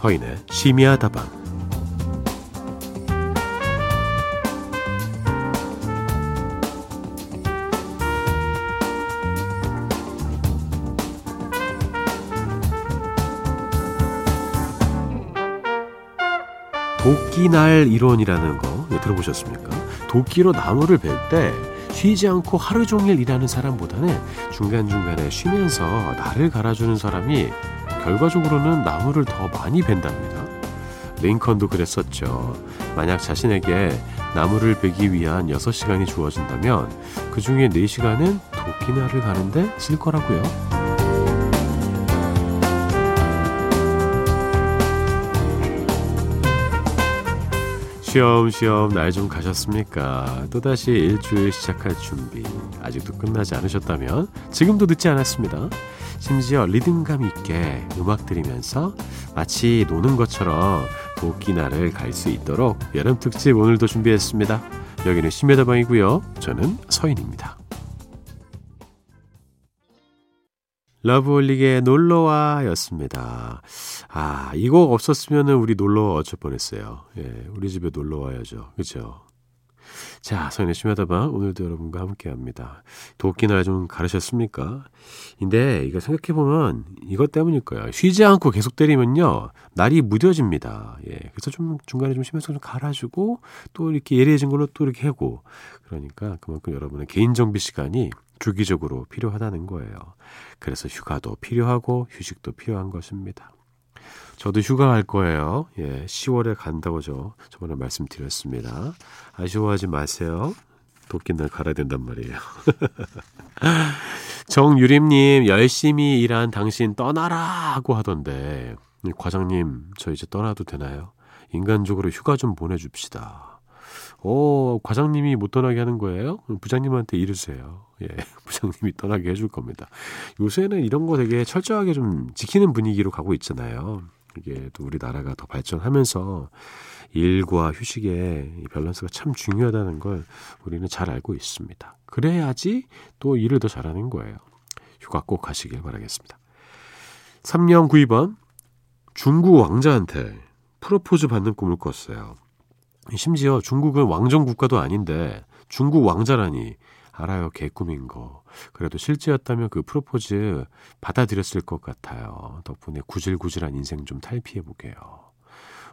서인의 심야 다방 도끼날 이론이라는 거 들어보셨습니까? 도끼로 나무를 벨 때 쉬지 않고 하루 종일 일하는 사람보다는 중간중간에 쉬면서 날을 갈아주는 사람이 결과적으로는 나무를 더 많이 벤답니다. 링컨도 그랬었죠. 만약 자신에게 나무를 베기 위한 6시간이 주어진다면 그 중에 4시간은 도끼날을 가는데 쓸 거라고요. 쉬엄쉬엄 날좀 가셨습니까? 또다시 일주일 시작할 준비 아직도 끝나지 않으셨다면 지금도 늦지 않았습니다. 심지어 리듬감 있게 음악 들으면서 마치 노는 것처럼 도끼날을 갈수 있도록 여름 특집 오늘도 준비했습니다. 여기는 심야다방이고요. 저는 서인입니다. 러브홀릭의 놀러와 였습니다. 아, 이 곡 없었으면 우리 놀러 어쩔 뻔했어요. 예, 우리 집에 놀러 와야죠. 그죠? 자, 서인의 심야다방 오늘도 여러분과 함께 합니다. 도끼나 좀 가르셨습니까? 근데 이거 생각해 보면 이것 때문일 거예요. 쉬지 않고 계속 때리면요. 날이 무뎌집니다. 예, 그래서 좀 중간에 좀 쉬면서 좀 갈아주고 또 이렇게 예리해진 걸로 또 이렇게 하고 그러니까 그만큼 여러분의 개인 정비 시간이 주기적으로 필요하다는 거예요. 그래서 휴가도 필요하고 휴식도 필요한 것입니다. 저도 휴가 갈 거예요. 예, 10월에 간다고 저 저번에 말씀드렸습니다. 아쉬워하지 마세요. 도끼날 갈아야 된단 말이에요. 정유림님, 열심히 일한 당신 떠나라 하고 하던데, 과장님, 저 이제 떠나도 되나요? 인간적으로 휴가 좀 보내줍시다. 어, 과장님이 못 떠나게 하는 거예요? 부장님한테 이르세요. 예, 부장님이 떠나게 해줄 겁니다. 요새는 이런 거 되게 철저하게 좀 지키는 분위기로 가고 있잖아요. 이게 또 우리나라가 더 발전하면서 일과 휴식의 밸런스가 참 중요하다는 걸 우리는 잘 알고 있습니다. 그래야지 또 일을 더 잘하는 거예요. 휴가 꼭 가시길 바라겠습니다. 3년 9번 중국 왕자한테 프로포즈 받는 꿈을 꿨어요. 심지어 중국은 왕정 국가도 아닌데 중국 왕자라니 알아요 개꿈인 거 그래도 실제였다면 그 프로포즈 받아들였을 것 같아요 덕분에 구질구질한 인생 좀 탈피해 보게요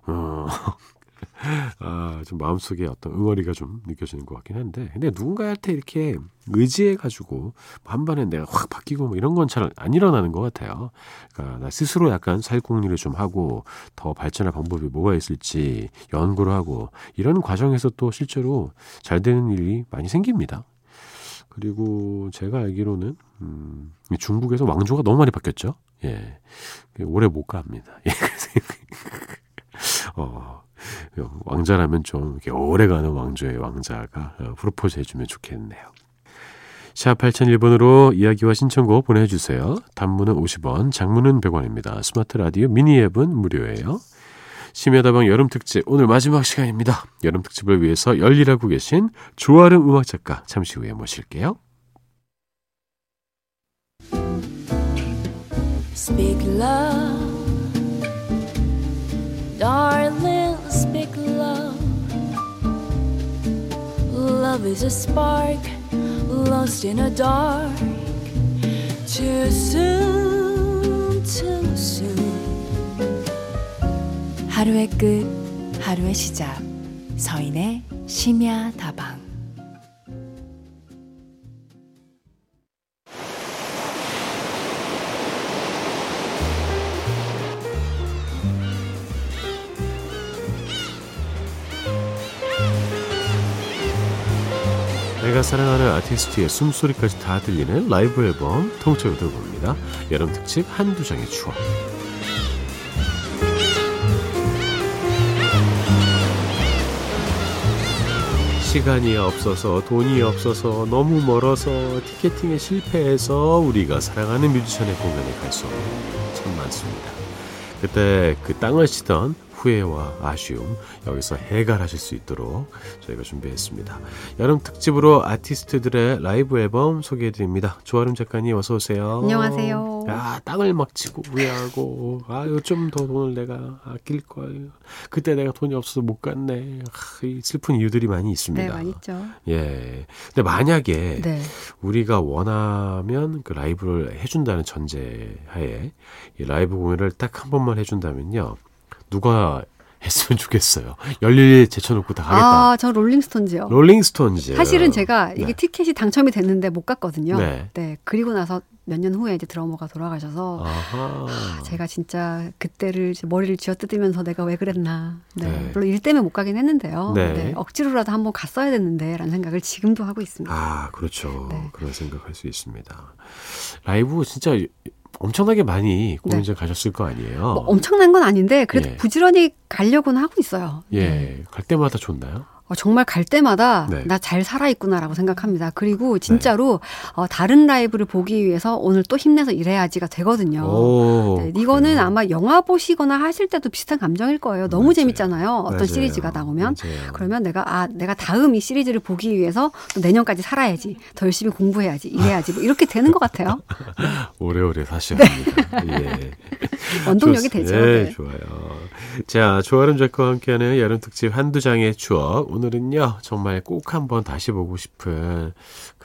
어, 아, 좀 마음속에 어떤 응어리가 좀 느껴지는 것 같긴 한데, 근데 누군가한테 이렇게 의지해가지고, 한 번에 내가 확 바뀌고 뭐 이런 건 잘 안 일어나는 것 같아요. 그러니까 나 스스로 약간 살공리를 좀 하고, 더 발전할 방법이 뭐가 있을지 연구를 하고, 이런 과정에서 또 실제로 잘 되는 일이 많이 생깁니다. 그리고 제가 알기로는, 음, 중국에서 왕조가 너무 많이 바뀌었죠. 예. 오래 못 갑니다. 예. 어, 왕자라면 좀 이렇게 오래가는 왕조의 왕자가 어, 프로포즈 해주면 좋겠네요. 샵 8001번으로 이야기와 신청곡 보내주세요. 단문은 50원, 장문은 100원입니다. 스마트 라디오 미니 앱은 무료예요. 심야다방 여름특집 오늘 마지막 시간입니다. 여름특집을 위해서 열일하고 계신 조아름 음악작가 잠시 후에 모실게요. Speak love, darling, speak love. Love is a spark lost in a dark. Too soon, 하루의 끝, 하루의 시작. 서인의 심야 다방. 내가 사랑하는 아티스트의 숨소리까지 다 들리는 라이브 앨범 통째로 들어봅니다. 여름 특집 한두 장의 추억. 시간이 없어서 돈이 없어서 너무 멀어서 티켓팅에 실패해서 우리가 사랑하는 뮤지션의 공연에 갈 수 없는 참 많습니다. 그때 그 땅을 치던 후회와 아쉬움 여기서 해결하실 수 있도록 저희가 준비했습니다. 여름 특집으로 아티스트들의 라이브 앨범 소개해드립니다. 조아름 작가님 어서 오세요. 안녕하세요. 야 땅을 막 치고 후회하고 아유 좀 더 돈을 내가 아낄 걸 그때 내가 돈이 없어서 못 갔네. 아, 이 슬픈 이유들이 많이 있습니다. 네, 많이 있죠. 예. 근데 만약에 네. 우리가 원하면 그 라이브를 해준다는 전제하에 이 라이브 공연을 딱 한 번만 해준다면요. 누가 했으면 좋겠어요. 열일이 제쳐놓고 다 하겠다. 아, 저 롤링스톤즈요. 롤링스톤즈. 사실은 제가 이게 네. 티켓이 당첨이 됐는데 못 갔거든요. 네. 그리고 나서 몇 년 후에 이제 드러머가 돌아가셔서 아하. 제가 진짜 그때를 머리를 쥐어뜯으면서 내가 왜 그랬나. 네. 네. 물론 일 때문에 못 가긴 했는데요. 네. 억지로라도 한번 갔어야 됐는데라는 생각을 지금도 하고 있습니다. 아, 그렇죠. 네. 그런 생각할 수 있습니다. 라이브 진짜 엄청나게 많이 공연장 가셨을 거 아니에요? 네. 뭐 엄청난 건 아닌데 그래도 예. 부지런히 가려고는 하고 있어요. 예, 네. 갈 때마다 좋나요? 어, 정말 갈 때마다 네. 나잘 살아있구나라고 생각합니다. 그리고 진짜로 어, 다른 라이브를 보기 위해서 오늘 또 힘내서 일해야지가 되거든요. 오, 네, 이거는 그래요? 아마 영화 보시거나 하실 때도 비슷한 감정일 거예요. 너무 맞아요. 재밌잖아요. 어떤 맞아요. 시리즈가 나오면. 맞아요. 그러면 내가 아 내가 다음 이 시리즈를 보기 위해서 또 내년까지 살아야지 더 열심히 공부해야지 일해야지 뭐 이렇게 되는 것 같아요 오래오래 사셔야 합니다. 예. 원동력이 좋습- 되죠 예, 네. 좋아요. 자, 조아름 작가와 함께하는 여름 특집 한두 장의 추억. 오늘은요, 정말 꼭 한번 다시 보고 싶은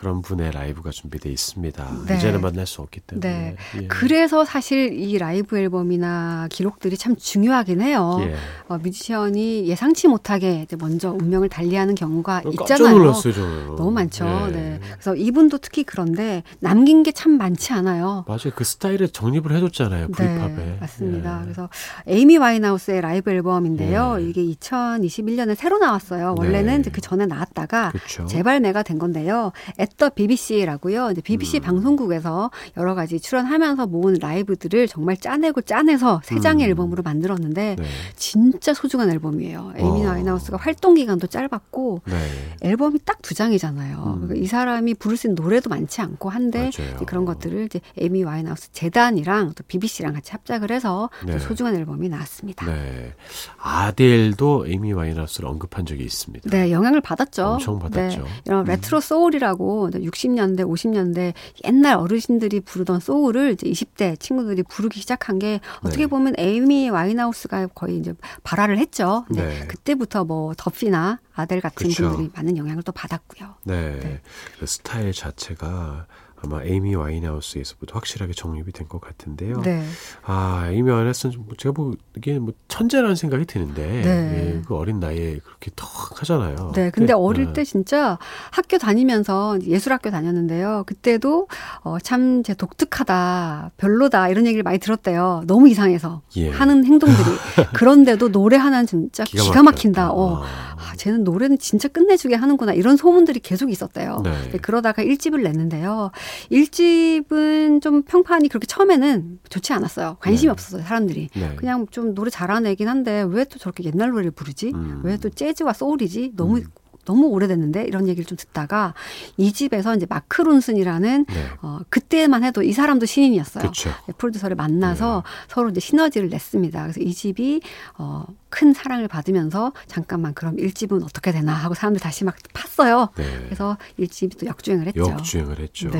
그런 분의 라이브가 준비되어 있습니다. 네. 이제는 만날 수 없기 때문에. 네. 예. 그래서 사실 이 라이브 앨범이나 기록들이 참 중요하긴 해요. 예. 어, 뮤지션이 예상치 못하게 이제 먼저 운명을 달리하는 경우가 있잖아요. 놀랐어요. 너무 많죠. 예. 네. 그래서 이분도 특히 그런데 남긴 게 참 많지 않아요. 맞아요. 그 스타일에 정립을 해줬잖아요. 브이팝에. 네, 맞습니다. 예. 그래서 에이미 와인하우스의 라이브 앨범인데요. 예. 이게 2021년에 새로 나왔어요. 원래는 네. 그 전에 나왔다가 그렇죠. 재발매가 된 건데요. 앳더 BBC라고요. 이제 BBC 음. 방송국에서 여러 가지 출연하면서 모은 라이브들을 정말 짜내고 짜내서 세 장의 음. 앨범으로 만들었는데 네. 진짜 소중한 앨범이에요. 에이미 어. 와인하우스가 활동 기간도 짧았고 네. 앨범이 딱 두 장이잖아요. 음. 그러니까 이 사람이 부를 수 있는 노래도 많지 않고 한데 그런 것들을 이제 에이미 와인하우스 재단이랑 또 BBC랑 같이 합작을 해서 네. 또 소중한 앨범이 나왔습니다. 네. 네. 아델도 에이미 와인하우스를 언급한 적이 있습니다. 영향을 받았죠. 엄청 받았죠. 네, 이런 레트로 소울이라고 60년대, 50년대 옛날 어르신들이 부르던 소울을 이제 20대 친구들이 부르기 시작한 게 어떻게 네. 보면 에이미 와인하우스가 거의 이제 발화를 했죠. 근데 네. 그때부터 뭐 더피나 아델 같은 그쵸. 분들이 많은 영향을 또 받았고요. 네. 네. 그 스타일 자체가 아마 에이미 와인하우스에서부터 확실하게 정립이 된 것 같은데요. 네. 아, 에이미 와인하우스는 좀 제가 보기에는 뭐 천재라는 생각이 드는데 네. 예, 그 어린 나이에 그렇게 턱 하잖아요. 네, 근데 어릴 네. 때 진짜 학교 다니면서 예술학교 다녔는데요. 그때도 어, 참 제 독특하다, 별로다 이런 얘기를 많이 들었대요. 너무 이상해서 예. 하는 행동들이. 그런데도 노래 하나는 진짜 기가, 막혔다. 막힌다. 어, 아. 아, 쟤는 노래는 진짜 끝내주게 하는구나 이런 소문들이 계속 있었대요. 네. 네, 그러다가 1집을 냈는데요. 1집은 좀 평판이 그렇게 처음에는 좋지 않았어요. 관심이 네. 없었어요, 사람들이. 네. 그냥 좀 노래 잘하는 애긴 한데 왜 또 저렇게 옛날 노래를 부르지? 음. 왜또 재즈와 소울이지? 너무 음. 너무 오래됐는데 이런 얘기를 좀 듣다가 이 집에서 이제 마크 론슨이라는 네. 어 그때만 해도 이 사람도 신인이었어요. 네, 프로듀서를 만나서 네. 서로 이제 시너지를 냈습니다. 그래서 이 집이 어, 큰 사랑을 받으면서 잠깐만 그럼 1집은 어떻게 되나 하고 사람들 다시 막 팠어요. 네. 그래서 1집이 또 역주행을 했죠. 역주행을 했죠.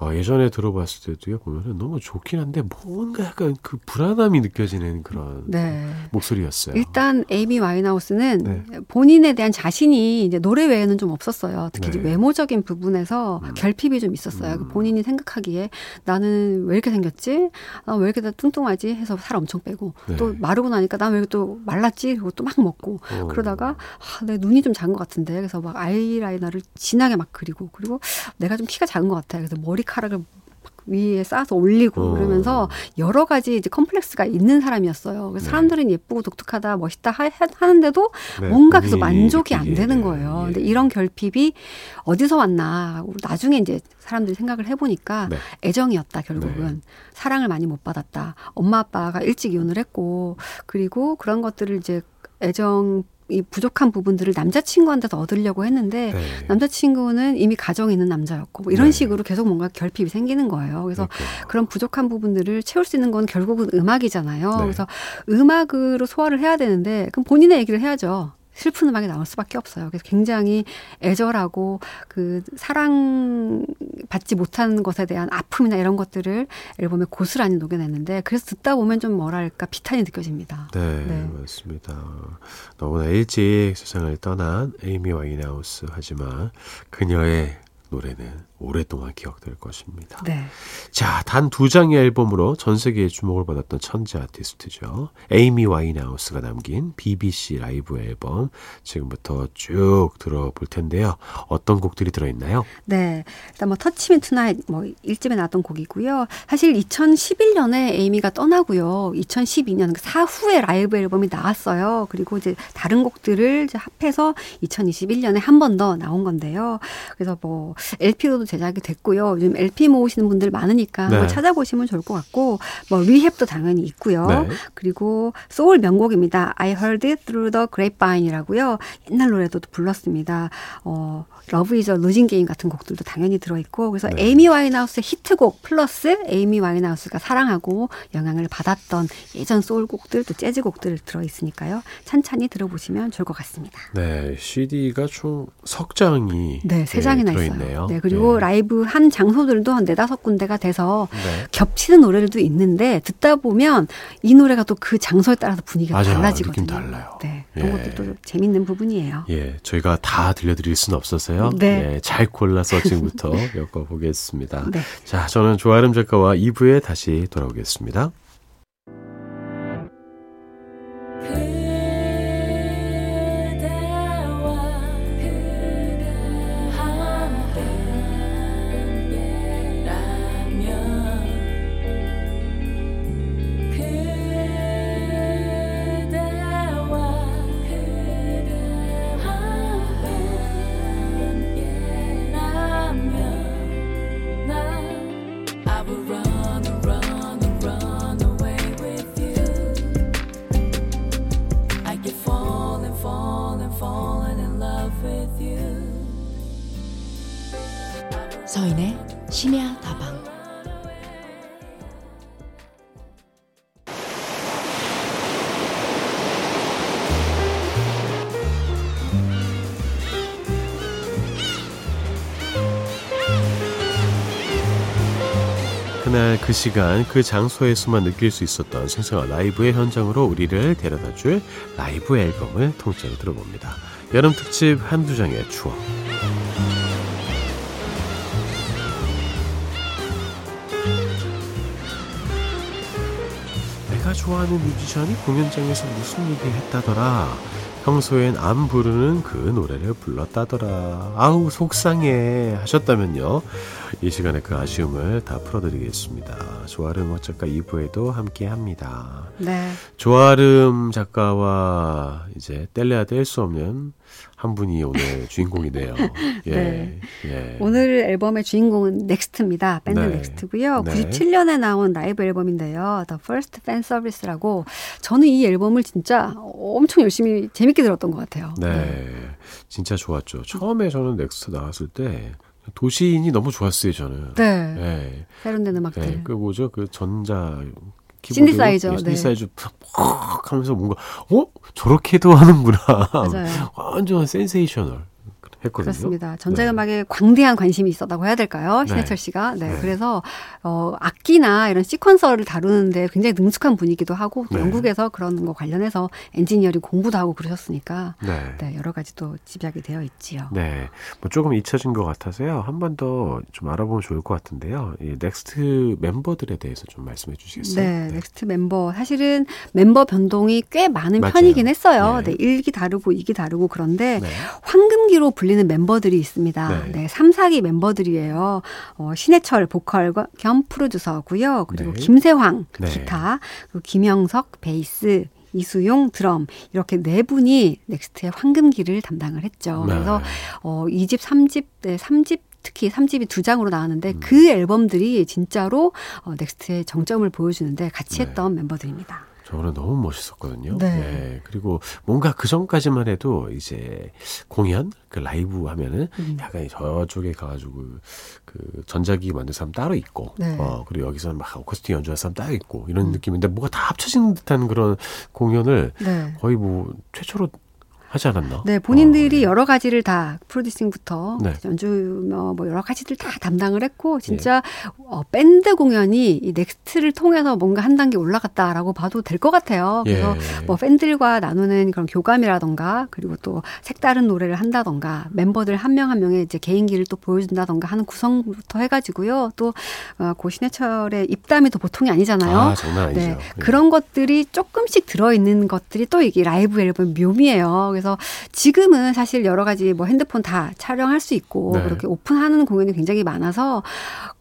네. 어, 예전에 들어봤을 때도요 보면은 너무 좋긴 한데 뭔가 약간 그 불안함이 느껴지는 그런 네. 목소리였어요. 일단 에이미 와인하우스는 네. 본인에 대한 자신이 이제 노래 외에는 좀 없었어요. 특히 네. 외모적인 부분에서 음. 결핍이 좀 있었어요. 음. 본인이 생각하기에 나는 왜 이렇게 생겼지? 아, 왜 이렇게 다 뚱뚱하지? 해서 살 엄청 빼고 네. 또 마르고 나니까 난 왜 또 말랐지? 그리고 또 막 먹고 어. 그러다가 아, 내 눈이 좀 작은 것 같은데 그래서 막 아이라이너를 진하게 막 그리고 그리고 내가 좀 키가 작은 것 같아. 그래서 머리 카락을 막 위에 쌓아서 올리고 어. 그러면서 여러 가지 이제 컴플렉스가 있는 사람이었어요. 그래서 네. 사람들은 예쁘고 독특하다, 멋있다 하, 하는데도 네, 뭔가 계속 만족이 안 되는 거예요. 예. 근데 이런 결핍이 어디서 왔나? 나중에 이제 사람들이 생각을 해보니까 네. 애정이었다 결국은 네. 사랑을 많이 못 받았다. 엄마 아빠가 일찍 이혼을 했고 그리고 그런 것들을 이제 애정 이 부족한 부분들을 남자친구한테서 얻으려고 했는데 네. 남자친구는 이미 가정이 있는 남자였고 뭐 이런 네. 식으로 계속 뭔가 결핍이 생기는 거예요. 그래서 그러니까요. 그런 부족한 부분들을 채울 수 있는 건 결국은 음악이잖아요. 네. 그래서 음악으로 소화를 해야 되는데 그럼 본인의 얘기를 해야죠. 슬픈 음악이 나올 수밖에 없어요. 그래서 굉장히 애절하고 그 사랑 받지 못하는 것에 대한 아픔이나 이런 것들을 앨범에 고스란히 녹여냈는데 그래서 듣다 보면 좀 뭐랄까 비탄이 느껴집니다. 네, 네. 맞습니다. 너무나 일찍 세상을 떠난 에이미 와인하우스 하지만 그녀의 노래는 오랫동안 기억될 것입니다. 네. 자, 단 두 장의 앨범으로 전 세계에 주목을 받았던 천재 아티스트죠. 에이미 와인하우스가 남긴 BBC 라이브 앨범 지금부터 쭉 들어볼 텐데요. 어떤 곡들이 들어있나요? 네. 일단 뭐 Touch Me Tonight 뭐 1집에 나왔던 곡이고요. 사실 2011년에 에이미가 떠나고요. 2012년 그 사후에 라이브 앨범이 나왔어요. 그리고 이제 다른 곡들을 이제 합해서 2021년에 한 번 더 나온 건데요. 그래서 뭐 LP로도 제작이 됐고요. 요즘 LP 모으시는 분들 많으니까 네. 찾아보시면 좋을 것 같고 뭐 Rehab도 당연히 있고요. 네. 그리고 소울 명곡입니다. I Heard It Through the Grapevine이라고요. 옛날 노래도 불렀습니다. 어, Love is a Losing Game 같은 곡들도 당연히 들어있고 그래서 네. 에이미 와인하우스의 히트곡 플러스 에이미 와인하우스가 사랑하고 영향을 받았던 예전 소울 곡들 또 재즈 곡들 들어있으니까요. 찬찬히 들어보시면 좋을 것 같습니다. 네, CD가 총 석 장이 네, 세 장이나 들어있네요. 있어요. 네, 그리고 네. 라이브 한 장소들도 한 네다섯 군데가 돼서 네. 겹치는 노래들도 있는데 듣다 보면 이 노래가 또 그 장소에 따라서 분위기가 맞아요. 달라지거든요. 느낌 달라요. 네, 그런 예. 것도 또 재밌는 부분이에요. 예, 저희가 다 들려드릴 수는 없어서요. 네. 예, 잘 골라서 지금부터 엮어보겠습니다. 네. 자, 저는 조아름 작가와 2부에 다시 돌아오겠습니다. 서인의 심야 다방 그날 그 시간 그 장소에서만 느낄 수 있었던 생생한 라이브의 현장으로 우리를 데려다줄 라이브 앨범을 통째로 들어봅니다. 여름 특집 한두 장의 추억. 내가 좋아하는 뮤지션이 공연장에서 무슨 얘기를 했다더라. 평소엔 안 부르는 그 노래를 불렀다더라. 아우 속상해 하셨다면요. 이 시간에 그 아쉬움을 다 풀어드리겠습니다. 조아름 작가 2부에도 함께 합니다. 네. 조아름 작가와 이제 뗄래야 뗄 수 없는 한 분이 오늘 주인공이네요. 예. 네. 예. 오늘 앨범의 주인공은 넥스트입니다. 밴드 네. 넥스트고요. 네. 97년에 나온 라이브 앨범인데요. The First Fan Service라고 저는 이 앨범을 진짜 엄청 열심히 재밌게 들었던 것 같아요. 네. 진짜 좋았죠. 처음에 저는 넥스트 나왔을 때 도시인이 너무 좋았어요, 저는. 네. 네. 세련된 음악들. 네. 그 뭐죠? 그 전자 신디사이저, 네. 신디사이저 퍽 하면서 뭔가 어? 저렇게도 하는구나. 맞아요. 완전 센세이셔널 했거든요. 그렇습니다. 전자음악에 광대한 관심이 있었다고 해야 될까요? 네. 신해철 씨가. 네. 네. 그래서 어 악기나 이런 시퀀서를 다루는데 굉장히 능숙한 분이기도 하고 또 네. 영국에서 그런 거 관련해서 엔지니어링 공부도 하고 그러셨으니까 네. 네, 여러 가지 또 집약이 되어 있지요. 네, 뭐 조금 잊혀진 것 같아서요. 한 번 더 좀 알아보면 좋을 것 같은데요. 이 넥스트 멤버들에 대해서 좀 말씀해 주시겠어요? 네, 넥스트 멤버 사실은 멤버 변동이 꽤 많은 맞아요. 편이긴 했어요. 네. 네, 1기 다르고 2기 다르고 그런데 네. 황금기로 불리는 멤버들이 있습니다. 네. 네, 3, 4기 멤버들이에요. 어, 신해철 보컬 겸 프로듀서고요. 그리고 네. 김세황 네. 기타, 그리고 김영석 베이스, 이수용 드럼 이렇게 네 분이 넥스트의 황금기를 담당을 했죠. 네. 그래서 어 2집, 3집, 네, 3집 특히 3집이 두 장으로 나왔는데 음. 그 앨범들이 진짜로 어, 넥스트의 정점을 보여주는데 같이 네. 했던 멤버들입니다. 저번에 너무 멋있었거든요. 네. 그리고 뭔가 그 전까지만 해도 이제 공연, 그 라이브 하면은 음. 약간 저쪽에 가가지고 그 전자기기 만든 사람 따로 있고, 네. 음. 어, 그리고 여기서는 막 어쿠스틱 연주하는 사람 따로 있고 이런 느낌인데 뭐가 다 합쳐진 듯한 그런 공연을 네. 거의 뭐 최초로 하지 않았나? 네, 본인들이 어, 여러 가지를 다 프로듀싱부터 네. 연주 뭐, 뭐 여러 가지들 다 담당을 했고 진짜 어, 밴드 공연이 이 넥스트를 통해서 뭔가 한 단계 올라갔다라고 봐도 될 것 같아요. 예. 그래서 뭐 팬들과 나누는 그런 교감이라던가 그리고 또 색다른 노래를 한다던가 멤버들 한 명 한 명의 이제 개인기를 또 보여준다던가 하는 구성부터 해가지고요. 또 어, 고신해철의 입담이 또 보통이 아니잖아요. 아, 장난 아니죠. 네, 예. 그런 것들이 조금씩 들어있는 것들이 또 이게 라이브 앨범 묘미예요. 그래서 지금은 사실 여러 가지 뭐 핸드폰 다 촬영할 수 있고 네. 그렇게 오픈하는 공연이 굉장히 많아서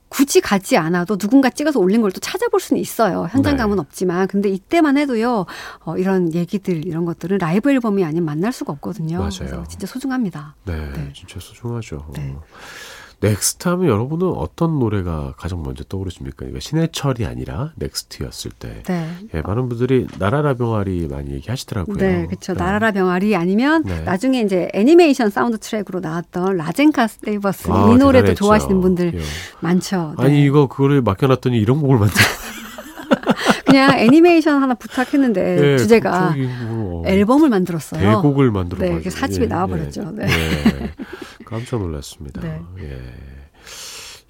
굳이 가지 않아도 누군가 찍어서 올린 걸 또 찾아볼 수는 있어요. 현장감은 네. 없지만. 근데 이때만 해도요, 어, 이런 얘기들, 이런 것들은 라이브 앨범이 아니면 만날 수가 없거든요. 맞아요. 그래서 진짜 소중합니다. 네, 네. 진짜 소중하죠. 네. 넥스트 하면 여러분은 어떤 노래가 가장 먼저 떠오르십니까? 이거 신해철이 아니라 넥스트였을 때. 네. 예, 많은 분들이 날아라 병아리 많이 얘기하시더라고요. 네, 그렇죠. 날아라 병아리 아니면 네. 나중에 이제 애니메이션 사운드 트랙으로 나왔던 라젠카 Save Us 아, 이 노래도 대단했죠. 좋아하시는 분들 예. 많죠. 네. 아니 이거 그거를 맡겨놨더니 이런 곡을 만들. 그냥 애니메이션 하나 부탁했는데 예, 주제가 뭐 앨범을 만들었어요. 대곡을 만들어 네, 사집이 나와버렸죠. 네. 예. 깜짝 놀랐습니다. 네. 예.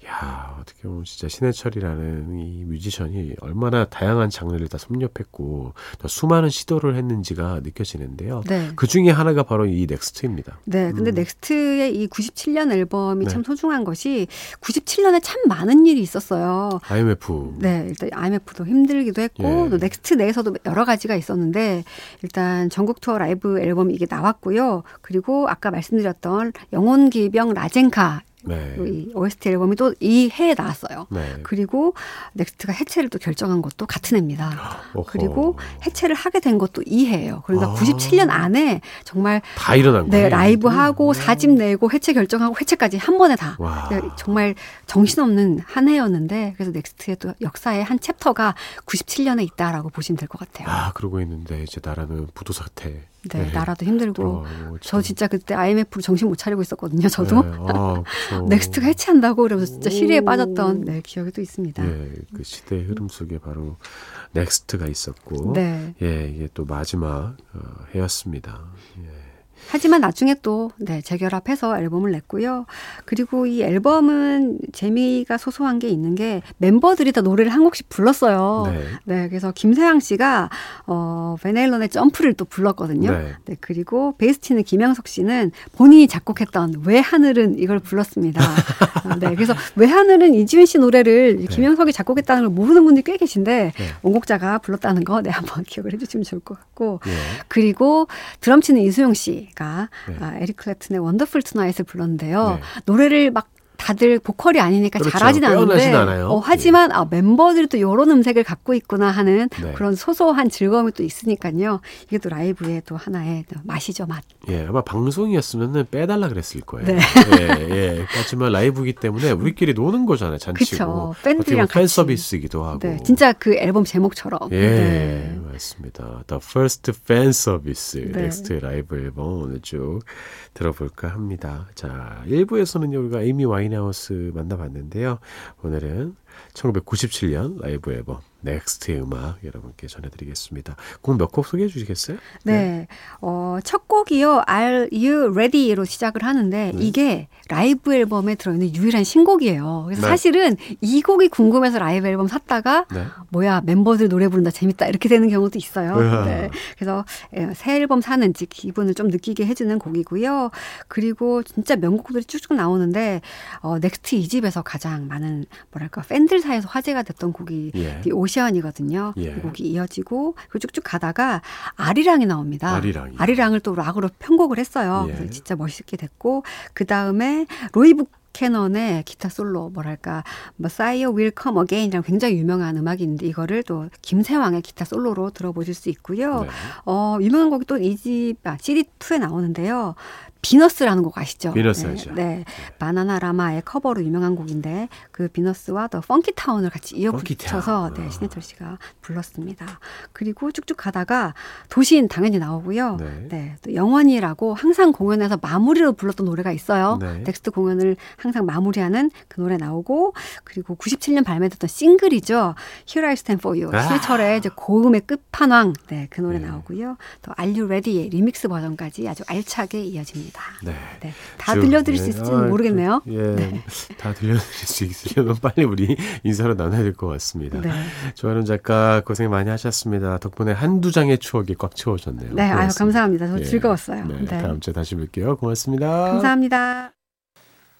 야, 어떻게 보면 진짜 신해철이라는 이 뮤지션이 얼마나 다양한 장르를 다 섭렵했고 또 수많은 시도를 했는지가 느껴지는데요. 네. 그 중에 하나가 바로 이 넥스트입니다. 네, 근데 넥스트의 이 97년 앨범이 네. 참 소중한 것이 97년에 참 많은 일이 있었어요. IMF. 네, 일단 IMF도 힘들기도 했고 예. 또 넥스트 내에서도 여러 가지가 있었는데 일단 전국 투어 라이브 앨범이 이게 나왔고요. 그리고 아까 말씀드렸던 영혼 기병 라젠카 네. 이 OST 앨범이 또 이 해에 나왔어요. 네. 그리고 넥스트가 해체를 또 결정한 것도 같은 해입니다. 어허. 그리고 해체를 하게 된 것도 이 해예요. 그러니까 아. 97년 안에 정말 다 일어난 거예요. 네, 라이브 하고 음. 사집 내고 해체 결정하고 해체까지 한 번에 다. 와. 네, 정말 정신없는 한 해였는데 그래서 넥스트의 또 역사의 한 챕터가 97년에 있다라고 보시면 될 것 같아요. 아, 그러고 있는데 이제 나라는 부도 사태. 네, 나라도 힘들고 저 참. 진짜 그때 IMF로 정신 못 차리고 있었거든요. 저도 네. 아. 넥스트가 해체한다고 그러면서 진짜 시름에 오. 빠졌던 네, 기억이 또 있습니다. 예, 그 시대의 흐름 속에 바로 넥스트가 있었고, 네. 예, 이게 또 마지막 어, 해였습니다. 예. 하지만 나중에 또 네, 재결합해서 앨범을 냈고요. 그리고 이 앨범은 재미가 소소한 게 있는 게 멤버들이 다 노래를 한 곡씩 불렀어요. 네. 네, 그래서 김세황 씨가 어 밴 헤일런의 Jump를 또 불렀거든요. 네. 네. 그리고 베이스치는 김영석 씨는 본인이 작곡했던 왜 하늘은 이걸 불렀습니다. 아, 네, 그래서 왜 하늘은 이지훈 씨 노래를 김영석이 작곡했다는 걸 모르는 분들이 꽤 계신데 네. 원곡자가 불렀다는 거 네, 한번 기억을 해주시면 좋을 것 같고 예. 그리고 드럼 치는 이수용 씨가 네. 아, 에릭 클랩튼의 Wonderful Tonight을 불렀는데요. 네. 노래를 막 다들 보컬이 아니니까 그렇죠. 잘하진 빼어나진 않아요. 어, 하지만 아, 멤버들이 또 이런 음색을 갖고 있구나 하는 네. 그런 소소한 즐거움이 또 있으니까요. 이게 또 라이브의 또 하나의 또 맛이죠 맛. 예, 아마 방송이었으면은 빼달라 그랬을 거예요. 네. 예, 예. 하지만 라이브이기 때문에 우리끼리 노는 거잖아요, 잔치고. 그쵸. 팬들이랑 팬. 서비스이기도 하고. 네, 진짜 그 앨범 제목처럼. 예, 네. 맞습니다. The First Fan Service 네. 넥스트 라이브 앨범 오늘 쭉 들어볼까 합니다. 자, 1부에서는 우리가 에이미 와인 하우스 만나봤는데요. 오늘은 1997년 라이브 앨범 넥스트의 음악 여러분께 전해드리겠습니다. 곡 몇 곡 소개해 주시겠어요? 네. 어, 첫 곡이요. Are You Ready로 시작을 하는데 네. 이게 라이브 앨범에 들어있는 유일한 신곡이에요. 그래서 네. 사실은 이 곡이 궁금해서 라이브 앨범 샀다가 네. 뭐야 멤버들 노래 부른다 재밌다 이렇게 되는 경우도 있어요. 으아. 네. 그래서 예, 새 앨범 사는지 기분을 좀 느끼게 해주는 곡이고요. 그리고 진짜 명곡들이 쭉쭉 나오는데 어, 넥스트 이 집에서 가장 많은 뭐랄까 팬들 사이에서 화제가 됐던 곡이 예. The Ocean이거든요. 예. 이 곡이 이어지고 그 쭉쭉 가다가 아리랑이 나옵니다. 아리랑이. 아리랑을 또 락으로 편곡을 했어요. 예. 그래서 진짜 멋있게 됐고 그 다음에 로이 부캐넌의 기타 솔로 뭐랄까 Messiah Will Come Again이라는 굉장히 유명한 음악이 있는데 이거를 또 김세황의 기타 솔로로 들어보실 수 있고요. 네. 어, 유명한 곡이 또 이집 아, CD2에 나오는데요. 비너스라는 곡 아시죠? 비너스 네, 알죠. 네. 바나나 라마의 커버로 유명한 곡인데 그 비너스와 더 Funky Town을 같이 이어 Funky 붙여서 타운. 네, 신해철 씨가 불렀습니다. 그리고 쭉쭉 가다가 도시인 당연히 나오고요. 네. 네. 또 영원이라고 항상 공연에서 마무리로 불렀던 노래가 있어요. 네. 넥스트 공연을 항상 마무리하는 그 노래 나오고 그리고 97년 발매됐던 싱글이죠. Here I Stand For You. 아. 신해철의 이제 고음의 끝판왕. 네, 그 노래 네. 나오고요. 또 Are You Ready의 리믹스 버전까지 아주 알차게 이어집니다. 네. 네. 다 쭉, 들려드릴 수 네. 있을지는 아, 모르겠네요. 예, 다 들려드릴 수 있으려면 빨리 우리 인사로 나눠야 될 것 같습니다. 네. 조아름 작가 고생 많이 하셨습니다. 덕분에 한두 장의 추억이 꽉 채워졌네요. 네, 아유, 고맙습니다. 감사합니다. 저 예. 즐거웠어요. 네, 네. 다음 주에 다시 뵐게요. 고맙습니다. 감사합니다.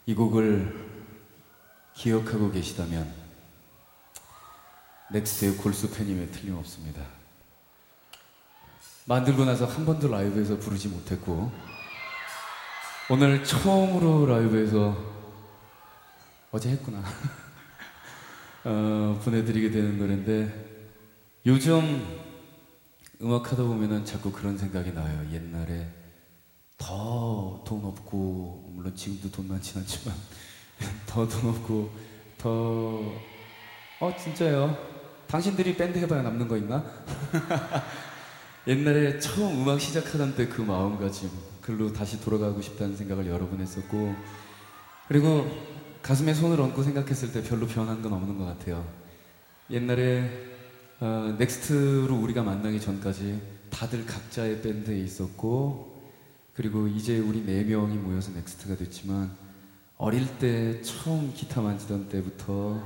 이 곡을 기억하고 계시다면 넥스트의 골수 팬임에 틀림없습니다. 만들고 나서 한 번도 라이브에서 부르지 못했고 오늘 처음으로 라이브에서 어제 했구나. 어, 보내드리게 되는 노래인데 요즘 음악 하다 보면은 자꾸 그런 생각이 나요. 옛날에 더 돈 없고 물론 지금도 돈 많진 않지만 더 돈 없고 더 어 진짜요? 당신들이 밴드 해봐야 남는 거 있나 옛날에 처음 음악 시작하던 때 그 마음가짐 글로 다시 돌아가고 싶다는 생각을 여러 번 했었고 그리고 가슴에 손을 얹고 생각했을 때 별로 변한 건 없는 것 같아요. 옛날에 어, 넥스트로 우리가 만나기 전까지 다들 각자의 밴드에 있었고 그리고 이제 우리 네 명이 모여서 넥스트가 됐지만 어릴 때 처음 기타 만지던 때부터 어,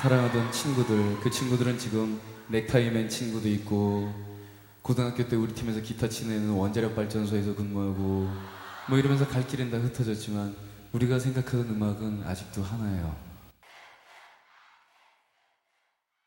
사랑하던 친구들 그 친구들은 지금 넥타이맨 친구도 있고 고등학교 때 우리 팀에서 기타 치는 원자력 발전소에서 근무하고 뭐 이러면서 갈 길은 다 흩어졌지만 우리가 생각하던 음악은 아직도 하나예요.